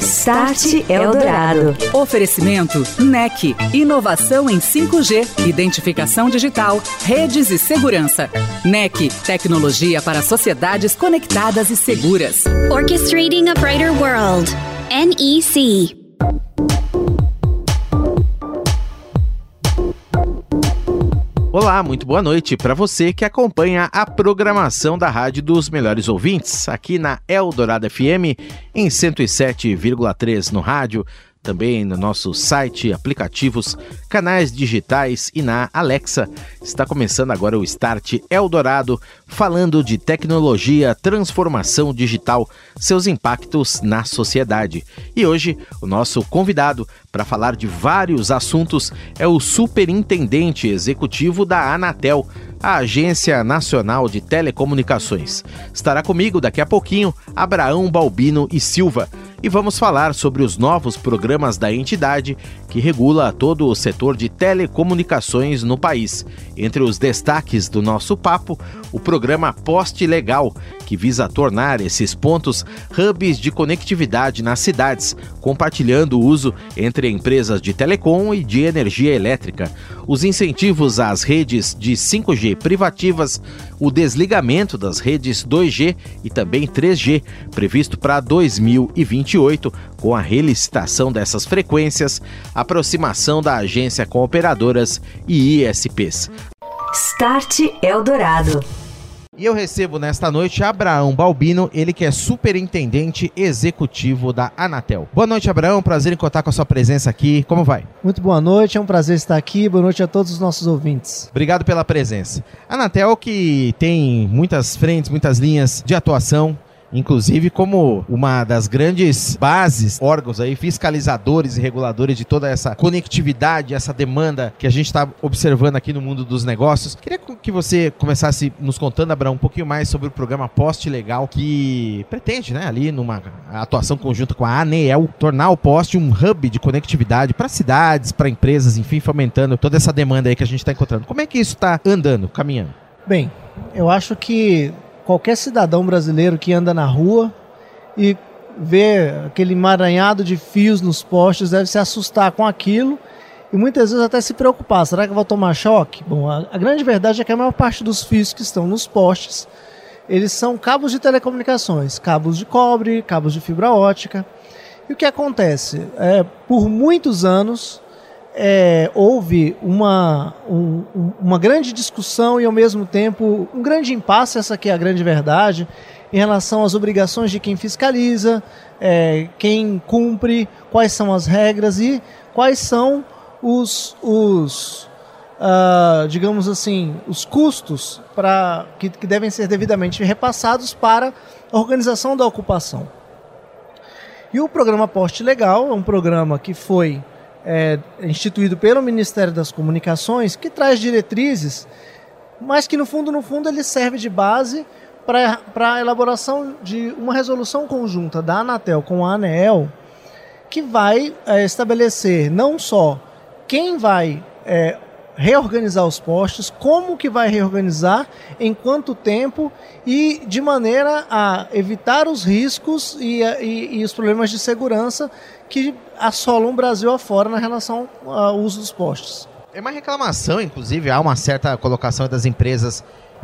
Start Eldorado. Oferecimento NEC. Inovação em 5G, identificação digital, redes e segurança. NEC. Tecnologia para sociedades conectadas e seguras. Orchestrating a Brighter World. NEC. Olá, muito boa noite para você que acompanha a programação da Rádio dos Melhores Ouvintes, aqui na Eldorado FM, em 107,3 no rádio, também no nosso site, aplicativos, canais digitais e na Alexa. Está começando agora o Start Eldorado, falando de tecnologia, transformação digital, seus impactos na sociedade. E hoje, o nosso convidado para falar de vários assuntos é o superintendente executivo da Anatel, a Agência Nacional de Telecomunicações. Estará comigo daqui a pouquinho Abraão Balbino e Silva e vamos falar sobre os novos programas da entidade que regula todo o setor de telecomunicações no país. Entre os destaques do nosso papo, o programa Poste Legal, que visa tornar esses pontos hubs de conectividade nas cidades, compartilhando o uso entre empresas de telecom e de energia elétrica, os incentivos às redes de 5G privativas, o desligamento das redes 2G e também 3G, previsto para 2028, com a relicitação dessas frequências, aproximação da agência com operadoras e ISPs. Start Eldorado. E eu recebo nesta noite Abraão Balbino, ele que é superintendente executivo da Anatel. Boa noite, Abraão. Prazer em contar com a sua presença aqui. Como vai? Muito boa noite, é um prazer estar aqui. Boa noite a todos os nossos ouvintes. Obrigado pela presença. Anatel que tem muitas frentes, muitas linhas de atuação inclusive como uma das grandes bases, órgãos aí, fiscalizadores e reguladores de toda essa conectividade, essa demanda que a gente está observando aqui no mundo dos negócios. Queria que você começasse nos contando, Abraão, um pouquinho mais sobre o programa Poste Legal, que pretende, né, ali numa atuação conjunta com a ANEEL, tornar o Poste um hub de conectividade para cidades, para empresas, enfim, fomentando toda essa demanda aí que a gente está encontrando. Como é que isso está andando, caminhando? Bem, eu acho que qualquer cidadão brasileiro que anda na rua e vê aquele emaranhado de fios nos postes deve se assustar com aquilo e muitas vezes até se preocupar: será que eu vou tomar choque? Bom, a, a grande verdade é que a maior parte dos fios que estão nos postes eles são cabos de telecomunicações, cabos de cobre, cabos de fibra ótica. E o que acontece? É, por muitos anos é, houve uma, um, uma grande discussão e, ao mesmo tempo, um grande impasse, essa aqui é a grande verdade, em relação às obrigações de quem fiscaliza, é, quem cumpre, quais são as regras e quais são os, os uh, digamos assim, os custos para que, que devem ser devidamente repassados para a organização da ocupação. E o programa Poste Legal é um programa que foi é, instituído pelo Ministério das Comunicações, que traz diretrizes, mas que no fundo, no fundo, ele serve de base para a elaboração de uma resolução conjunta da Anatel com a ANEEL, que vai é, estabelecer não só quem vai é, reorganizar os postos, como que vai reorganizar, em quanto tempo e de maneira a evitar os riscos e, e, e os problemas de segurança que assolam o Brasil afora na relação ao uso dos postos. É uma reclamação, inclusive, há uma certa colocação das empresas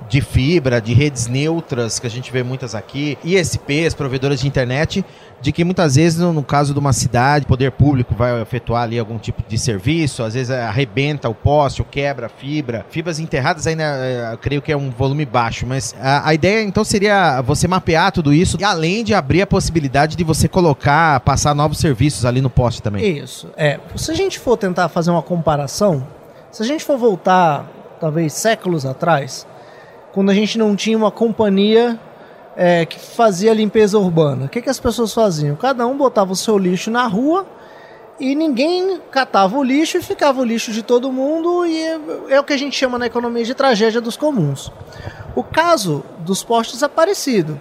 de fibra, de redes neutras, que a gente vê muitas aqui, ISPs, provedores de internet, de que muitas vezes, no, caso de uma cidade, poder público vai efetuar ali algum tipo de serviço, às vezes arrebenta o poste quebra a fibra. Fibras enterradas ainda, eh, creio que é um volume baixo, mas a, a ideia então seria você mapear tudo isso e além de abrir a possibilidade de você colocar, passar novos serviços ali no poste também. Isso. É, se a gente for tentar fazer uma comparação, se a gente for voltar talvez séculos atrás, quando a gente não tinha uma companhia é, que fazia limpeza urbana. O que, que as pessoas faziam? Cada um botava o seu lixo na rua e ninguém catava o lixo e ficava o lixo de todo mundo e é, o que a gente chama na economia de tragédia dos comuns. O caso dos postos é parecido.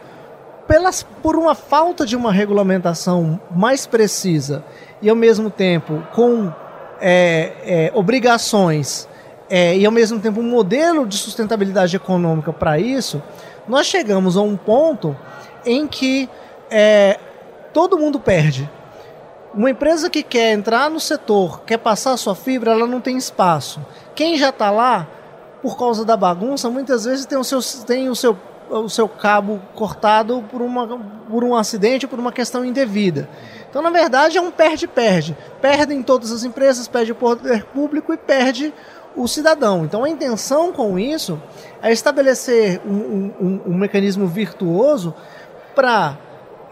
Pelas, por uma falta de uma regulamentação mais precisa e ao mesmo tempo com é, é, obrigações é, e ao mesmo tempo um modelo de sustentabilidade econômica para isso, nós chegamos a um ponto em que é, todo mundo perde. Uma empresa que quer entrar no setor, quer passar sua fibra, ela não tem espaço. Quem já está lá, por causa da bagunça, muitas vezes tem o seu, tem o seu, o seu cabo cortado por, uma, por um acidente por uma questão indevida. Então, na verdade, é um perde-perde. Perdem todas as empresas, perde o poder público e perde o cidadão. Então, a intenção com isso é estabelecer um, um, um mecanismo virtuoso para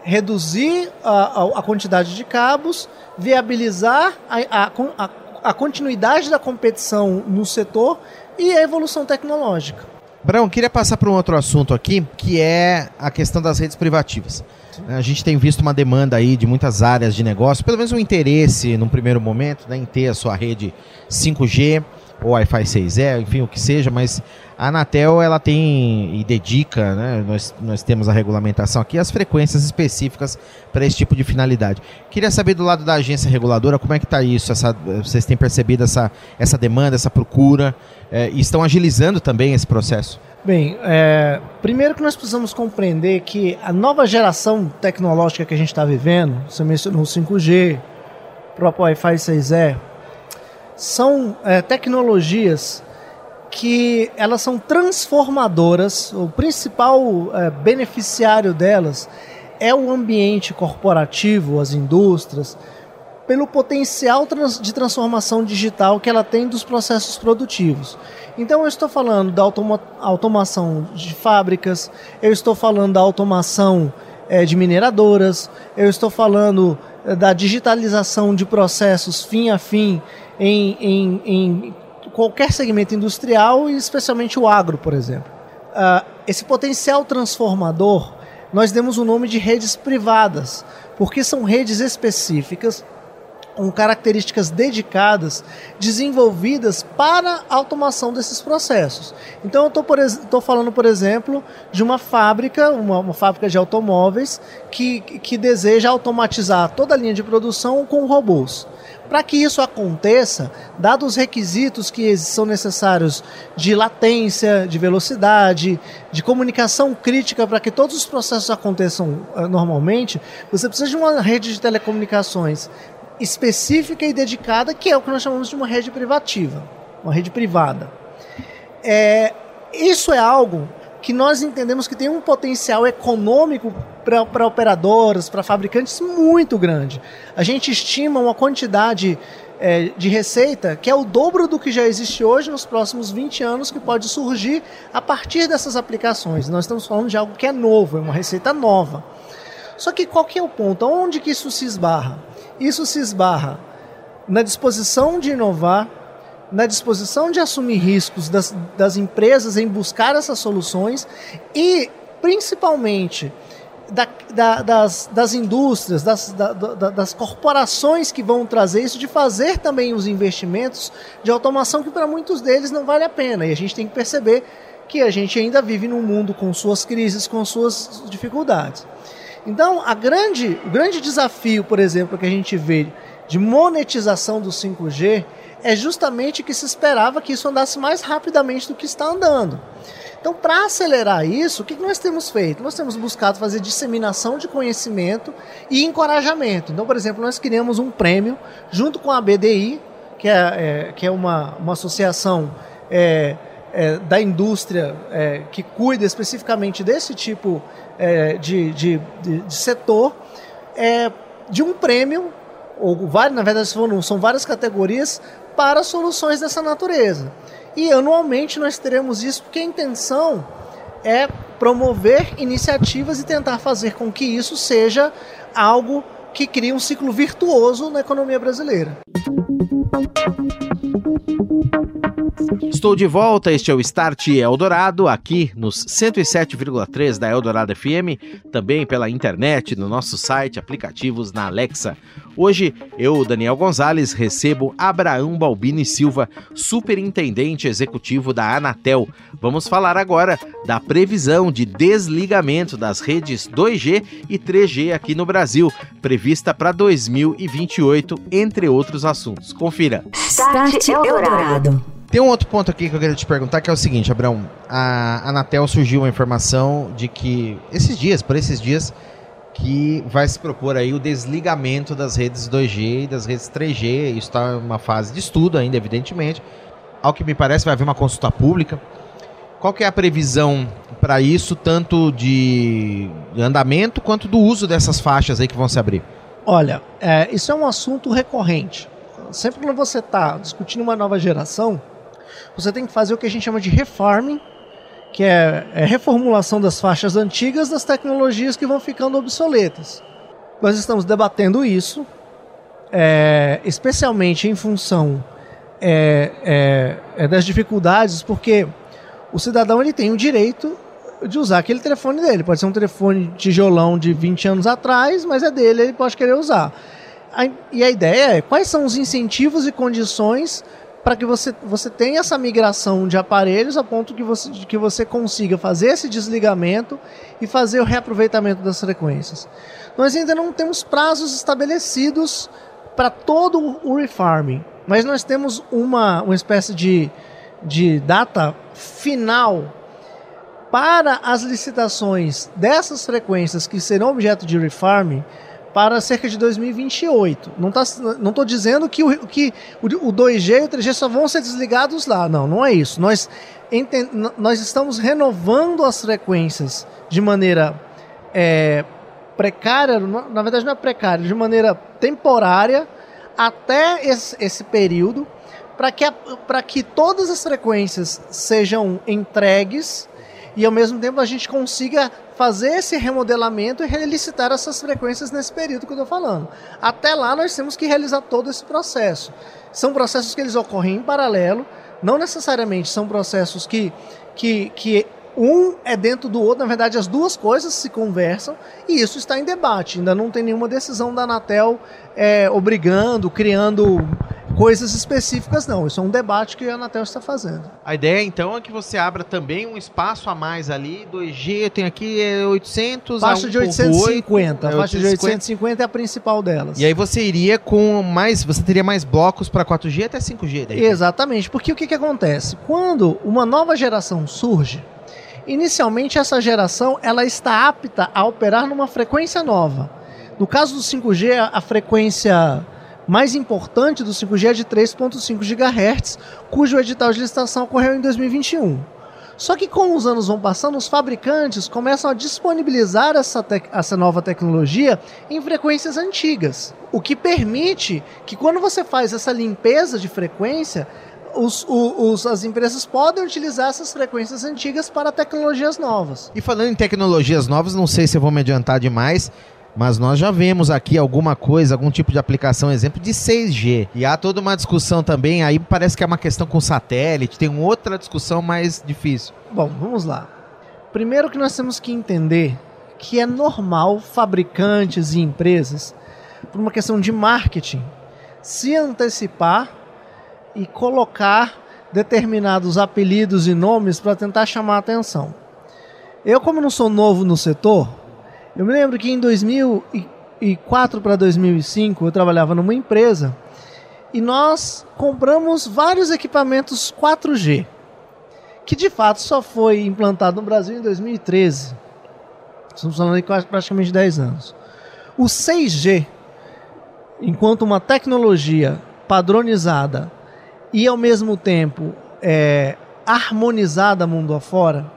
reduzir a, a, quantidade de cabos, viabilizar a, a, a continuidade da competição no setor e a evolução tecnológica. Brão, queria passar para um outro assunto aqui, que é a questão das redes privativas. A gente tem visto uma demanda aí de muitas áreas de negócio, pelo menos um interesse num primeiro momento né, em ter a sua rede 5G ou Wi-Fi 6E, enfim, o que seja, mas a Anatel ela tem e dedica, né, nós, nós temos a regulamentação aqui, as frequências específicas para esse tipo de finalidade. Queria saber do lado da agência reguladora como é que está isso, essa, vocês têm percebido essa, essa demanda, essa procura, é, e estão agilizando também esse processo? Bem, é, primeiro que nós precisamos compreender que a nova geração tecnológica que a gente está vivendo, você mencionou o 5G, o próprio Wi-Fi 6E, são é, tecnologias que elas são transformadoras. O principal é, beneficiário delas é o ambiente corporativo, as indústrias, pelo potencial trans de transformação digital que ela tem dos processos produtivos. Então eu estou falando da automa automação de fábricas, eu estou falando da automação é, de mineradoras, eu estou falando é, da digitalização de processos fim a fim em, em, em qualquer segmento industrial e especialmente o agro, por exemplo. Uh, esse potencial transformador, nós demos o nome de redes privadas, porque são redes específicas com características dedicadas, desenvolvidas para a automação desses processos. Então, eu estou falando, por exemplo, de uma fábrica, uma, uma, fábrica de automóveis, que, que deseja automatizar toda a linha de produção com robôs. Para que isso aconteça, dados os requisitos que são necessários de latência, de velocidade, de comunicação crítica para que todos os processos aconteçam uh, normalmente, você precisa de uma rede de telecomunicações específica e dedicada, que é o que nós chamamos de uma rede privativa, uma rede privada. É, isso é algo que nós entendemos que tem um potencial econômico para operadoras, para fabricantes muito grande. A gente estima uma quantidade é, de receita que é o dobro do que já existe hoje nos próximos 20 anos, que pode surgir a partir dessas aplicações. Nós estamos falando de algo que é novo, é uma receita nova. Só que qual que é o ponto? Onde que isso se esbarra? Isso se esbarra na disposição de inovar, na disposição de assumir riscos das, das empresas em buscar essas soluções e, principalmente, da, da, das, das indústrias, das, da, das corporações que vão trazer isso, de fazer também os investimentos de automação que para muitos deles não vale a pena. E a gente tem que perceber que a gente ainda vive num mundo com suas crises, com suas dificuldades. Então, a grande, o grande desafio, por exemplo, que a gente vê de monetização do 5G é justamente que se esperava que isso andasse mais rapidamente do que está andando. Então, para acelerar isso, o que nós temos feito? Nós temos buscado fazer disseminação de conhecimento e encorajamento. Então, por exemplo, nós criamos um prêmio junto com a BDI, que é, é que é uma, uma associação é, é, da indústria é, que cuida especificamente desse tipo é, de, de, de, de, setor, é, de um prêmio, ou vários, na verdade são várias categorias, para soluções dessa natureza. E anualmente nós teremos isso porque a intenção é promover iniciativas e tentar fazer com que isso seja algo que crie um ciclo virtuoso na economia brasileira. Estou de volta, este é o Start Eldorado, aqui nos 107,3 da Eldorado FM, também pela internet, no nosso site, aplicativos na Alexa. Hoje, eu, Daniel Gonzalez, recebo Abraão Balbini Silva, superintendente executivo da Anatel. Vamos falar agora da previsão de desligamento das redes 2G e 3G aqui no Brasil, prevista para 2028, entre outros assuntos. Confira. Start Eldorado. Tem um outro ponto aqui que eu queria te perguntar, que é o seguinte, Abraão. A Anatel surgiu uma informação de que, esses dias, por esses dias, que vai se propor aí o desligamento das redes 2G e das redes 3G. Isso está em uma fase de estudo ainda, evidentemente. Ao que me parece, vai haver uma consulta pública. Qual que é a previsão para isso, tanto de andamento quanto do uso dessas faixas aí que vão se abrir? Olha, é, isso é um assunto recorrente. Sempre quando você está discutindo uma nova geração, você tem que fazer o que a gente chama de refarming, que é, é reformulação das faixas antigas das tecnologias que vão ficando obsoletas. Nós estamos debatendo isso, é, especialmente em função é, é, é das dificuldades, porque o cidadão ele tem o direito de usar aquele telefone dele. Pode ser um telefone tijolão de 20 anos atrás, mas é dele, ele pode querer usar. E a ideia é quais são os incentivos e condições para que você, você tenha essa migração de aparelhos a ponto que você, que você consiga fazer esse desligamento e fazer o reaproveitamento das frequências. Nós ainda não temos prazos estabelecidos para todo o refarming, mas nós temos uma, uma espécie de, de data final para as licitações dessas frequências que serão objeto de refarming para cerca de 2028. Não tá, não estou dizendo que, o, que o, 2G e o 3G só vão ser desligados lá. Não, não é isso. Nós, entend, nós estamos renovando as frequências de maneira é, precária, na verdade não é precária, de maneira temporária até esse, esse período para que, que todas as frequências sejam entregues e ao mesmo tempo a gente consiga fazer esse remodelamento e relicitar essas frequências nesse período que eu estou falando. Até lá nós temos que realizar todo esse processo. São processos que eles ocorrem em paralelo, não necessariamente são processos que, que, que um é dentro do outro, na verdade as duas coisas se conversam e isso está em debate. Ainda não tem nenhuma decisão da Anatel é, obrigando, criando coisas específicas, não. Isso é um debate que a Anatel está fazendo. A ideia, então, é que você abra também um espaço a mais ali. 2G tem aqui é 800 faixa a de 850. 8, a faixa de 850 é a principal delas. E aí você iria com mais... Você teria mais blocos para 4G até 5G. Daí. Exatamente. Porque o que, que acontece? Quando uma nova geração surge, inicialmente essa geração ela está apta a operar numa frequência nova. No caso do 5G, a frequência mais importante do 5G é de 3.5 GHz, cujo edital de licitação ocorreu em 2021. Só que com os anos vão passando, os fabricantes começam a disponibilizar essa, essa nova tecnologia em frequências antigas, o que permite que quando você faz essa limpeza de frequência, os, os, as empresas podem utilizar essas frequências antigas para tecnologias novas. E falando em tecnologias novas, não sei se eu vou me adiantar demais, mas nós já vemos aqui alguma coisa, algum tipo de aplicação, exemplo de 6G. E há toda uma discussão também, aí parece que é uma questão com satélite, tem outra discussão mais difícil. Bom, vamos lá. Primeiro que nós temos que entender que é normal fabricantes e empresas, por uma questão de marketing, se antecipar e colocar determinados apelidos e nomes para tentar chamar a atenção. Eu, como não sou novo no setor, eu me lembro que em 2004 para 2005 eu trabalhava numa empresa e nós compramos vários equipamentos 4G, que de fato só foi implantado no Brasil em 2013. Estamos falando de praticamente 10 anos. O 6G, enquanto uma tecnologia padronizada e ao mesmo tempo é, harmonizada mundo afora,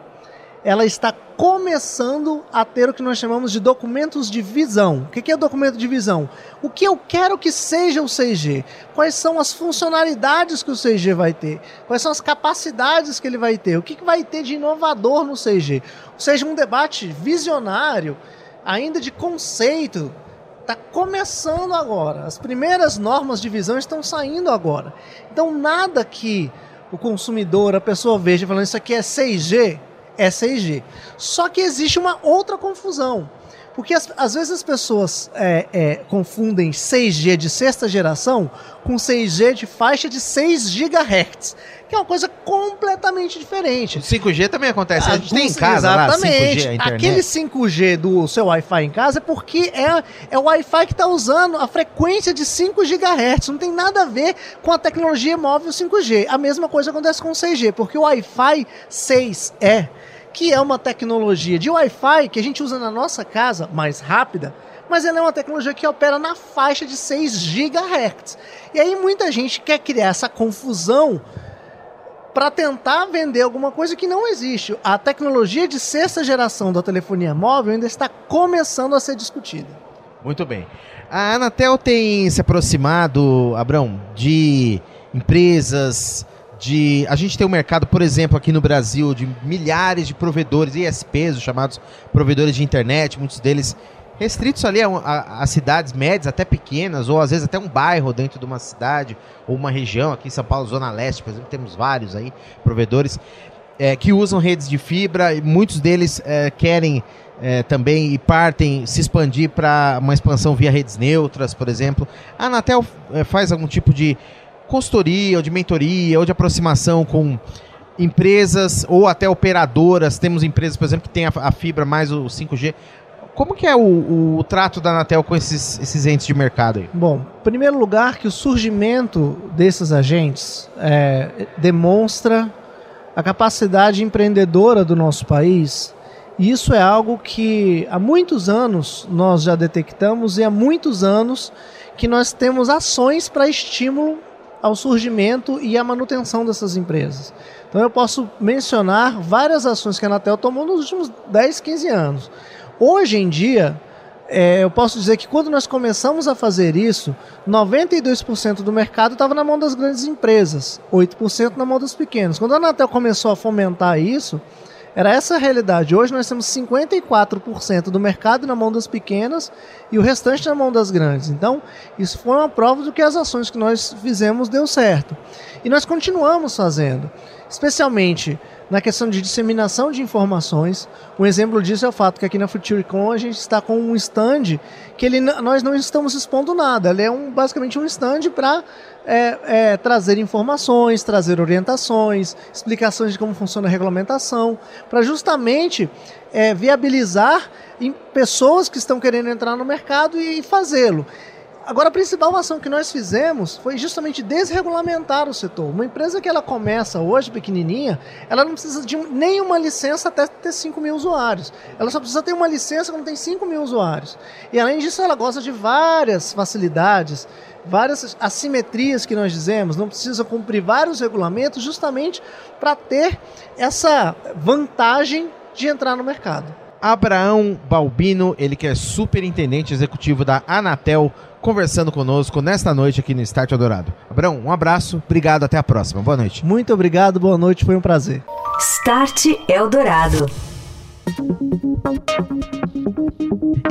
ela está começando a ter o que nós chamamos de documentos de visão. O que é documento de visão? O que eu quero que seja o 6G? Quais são as funcionalidades que o 6G vai ter? Quais são as capacidades que ele vai ter? O que vai ter de inovador no 6G? Ou seja, um debate visionário, ainda de conceito, está começando agora. As primeiras normas de visão estão saindo agora. Então, nada que o consumidor, a pessoa veja falando isso aqui é 6G, é 6G. Só que existe uma outra confusão. Porque as, às vezes as pessoas é, é, confundem 6G de sexta geração com 6G de faixa de 6 GHz, que é uma coisa completamente diferente. O 5G também acontece, a, a gente tem em casa exatamente. Lá, 5G, Aquele 5G do seu Wi-Fi em casa é porque é, é o Wi-Fi que está usando a frequência de 5 GHz, não tem nada a ver com a tecnologia móvel 5G. A mesma coisa acontece com o 6G, porque o Wi-Fi 6E que é uma tecnologia de Wi-Fi que a gente usa na nossa casa, mais rápida, mas ela é uma tecnologia que opera na faixa de 6 GHz. E aí muita gente quer criar essa confusão para tentar vender alguma coisa que não existe. A tecnologia de sexta geração da telefonia móvel ainda está começando a ser discutida. Muito bem. A Anatel tem se aproximado, Abrão, de empresas, de. A gente tem um mercado, por exemplo, aqui no Brasil, de milhares de provedores, ISPs, os chamados provedores de internet, muitos deles restritos ali a, a, a, cidades médias, até pequenas, ou às vezes até um bairro dentro de uma cidade, ou uma região, aqui em São Paulo, Zona Leste, por exemplo, temos vários aí, provedores, é, que usam redes de fibra, e muitos deles é, querem é, também e partem se expandir para uma expansão via redes neutras, por exemplo. A Anatel é, faz algum tipo de consultoria, ou de mentoria, ou de aproximação com empresas ou até operadoras. Temos empresas, por exemplo, que têm a, a fibra mais o 5G. Como que é o, o, trato da Anatel com esses, esses entes de mercado aí? Bom, em primeiro lugar que o surgimento desses agentes é, demonstra a capacidade empreendedora do nosso país e isso é algo que há muitos anos nós já detectamos e há muitos anos que nós temos ações para estímulo ao surgimento e à manutenção dessas empresas. Então eu posso mencionar várias ações que a Anatel tomou nos últimos 10, 15 anos. Hoje em dia, é, eu posso dizer que quando nós começamos a fazer isso, 92% do mercado estava na mão das grandes empresas, 8% na mão dos pequenos. Quando a Anatel começou a fomentar isso, era essa a realidade. Hoje nós temos 54% do mercado na mão das pequenas e o restante na mão das grandes. Então, isso foi uma prova do que as ações que nós fizemos deu certo. E nós continuamos fazendo, especialmente na questão de disseminação de informações. Um exemplo disso é o fato que aqui na FutureCon a gente está com um stand que ele, nós não estamos expondo nada. Ele é um, basicamente um stand para é, é, trazer informações, trazer orientações, explicações de como funciona a regulamentação, para justamente é, viabilizar pessoas que estão querendo entrar no mercado e fazê-lo. Agora, a principal ação que nós fizemos foi justamente desregulamentar o setor. Uma empresa que ela começa hoje pequenininha, ela não precisa de nenhuma licença até ter 5 mil usuários. Ela só precisa ter uma licença quando tem 5 mil usuários. E além disso, ela gosta de várias facilidades, várias assimetrias que nós dizemos. Não precisa cumprir vários regulamentos justamente para ter essa vantagem de entrar no mercado. Abraão Balbino, ele que é superintendente executivo da Anatel, conversando conosco nesta noite aqui no Start Eldorado. Abraão, um abraço, obrigado, até a próxima. Boa noite. Muito obrigado, boa noite, foi um prazer. Start Eldorado.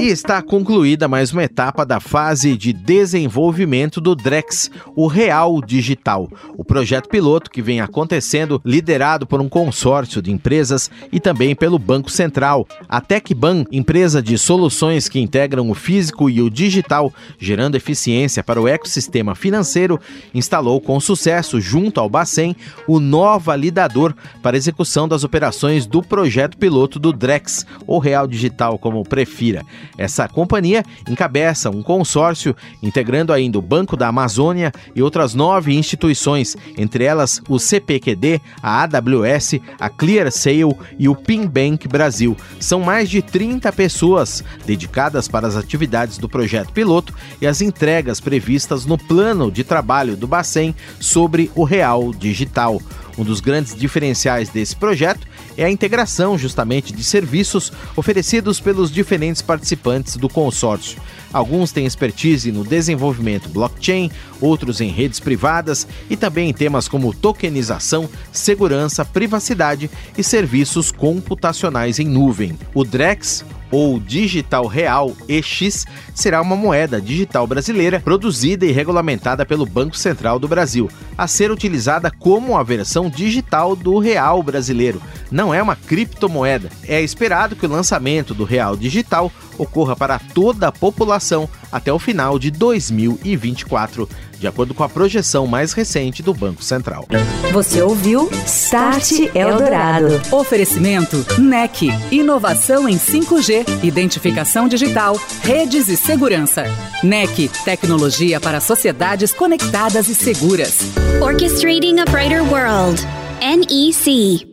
E está concluída mais uma etapa da fase de desenvolvimento do DREX, o Real Digital, o projeto piloto que vem acontecendo, liderado por um consórcio de empresas e também pelo Banco Central. A TecBan, empresa de soluções que integram o físico e o digital, gerando eficiência para o ecossistema financeiro, instalou com sucesso, junto ao Bacen, o novo validador para execução das operações do projeto piloto do DREX, ou Real Digital, como prefira. Essa companhia encabeça um consórcio integrando ainda o Banco da Amazônia e outras nove instituições, entre elas o CPQD, a AWS, a ClearSale e o PinBank Brasil. São mais de 30 pessoas dedicadas para as atividades do projeto piloto e as entregas previstas no plano de trabalho do Bacen sobre o Real Digital. Um dos grandes diferenciais desse projeto é a integração justamente de serviços oferecidos pelos diferentes participantes do consórcio. Alguns têm expertise no desenvolvimento blockchain, outros em redes privadas e também em temas como tokenização, segurança, privacidade e serviços computacionais em nuvem. O Drex, ou Digital Real EX será uma moeda digital brasileira produzida e regulamentada pelo Banco Central do Brasil, a ser utilizada como a versão digital do real brasileiro. Não é uma criptomoeda. É esperado que o lançamento do real digital ocorra para toda a população até o final de 2024, de acordo com a projeção mais recente do Banco Central. Você ouviu Start Eldorado. Oferecimento NEC, inovação em 5G, identificação digital, redes e segurança. NEC, tecnologia para sociedades conectadas e seguras. Orchestrating a Brighter World. NEC.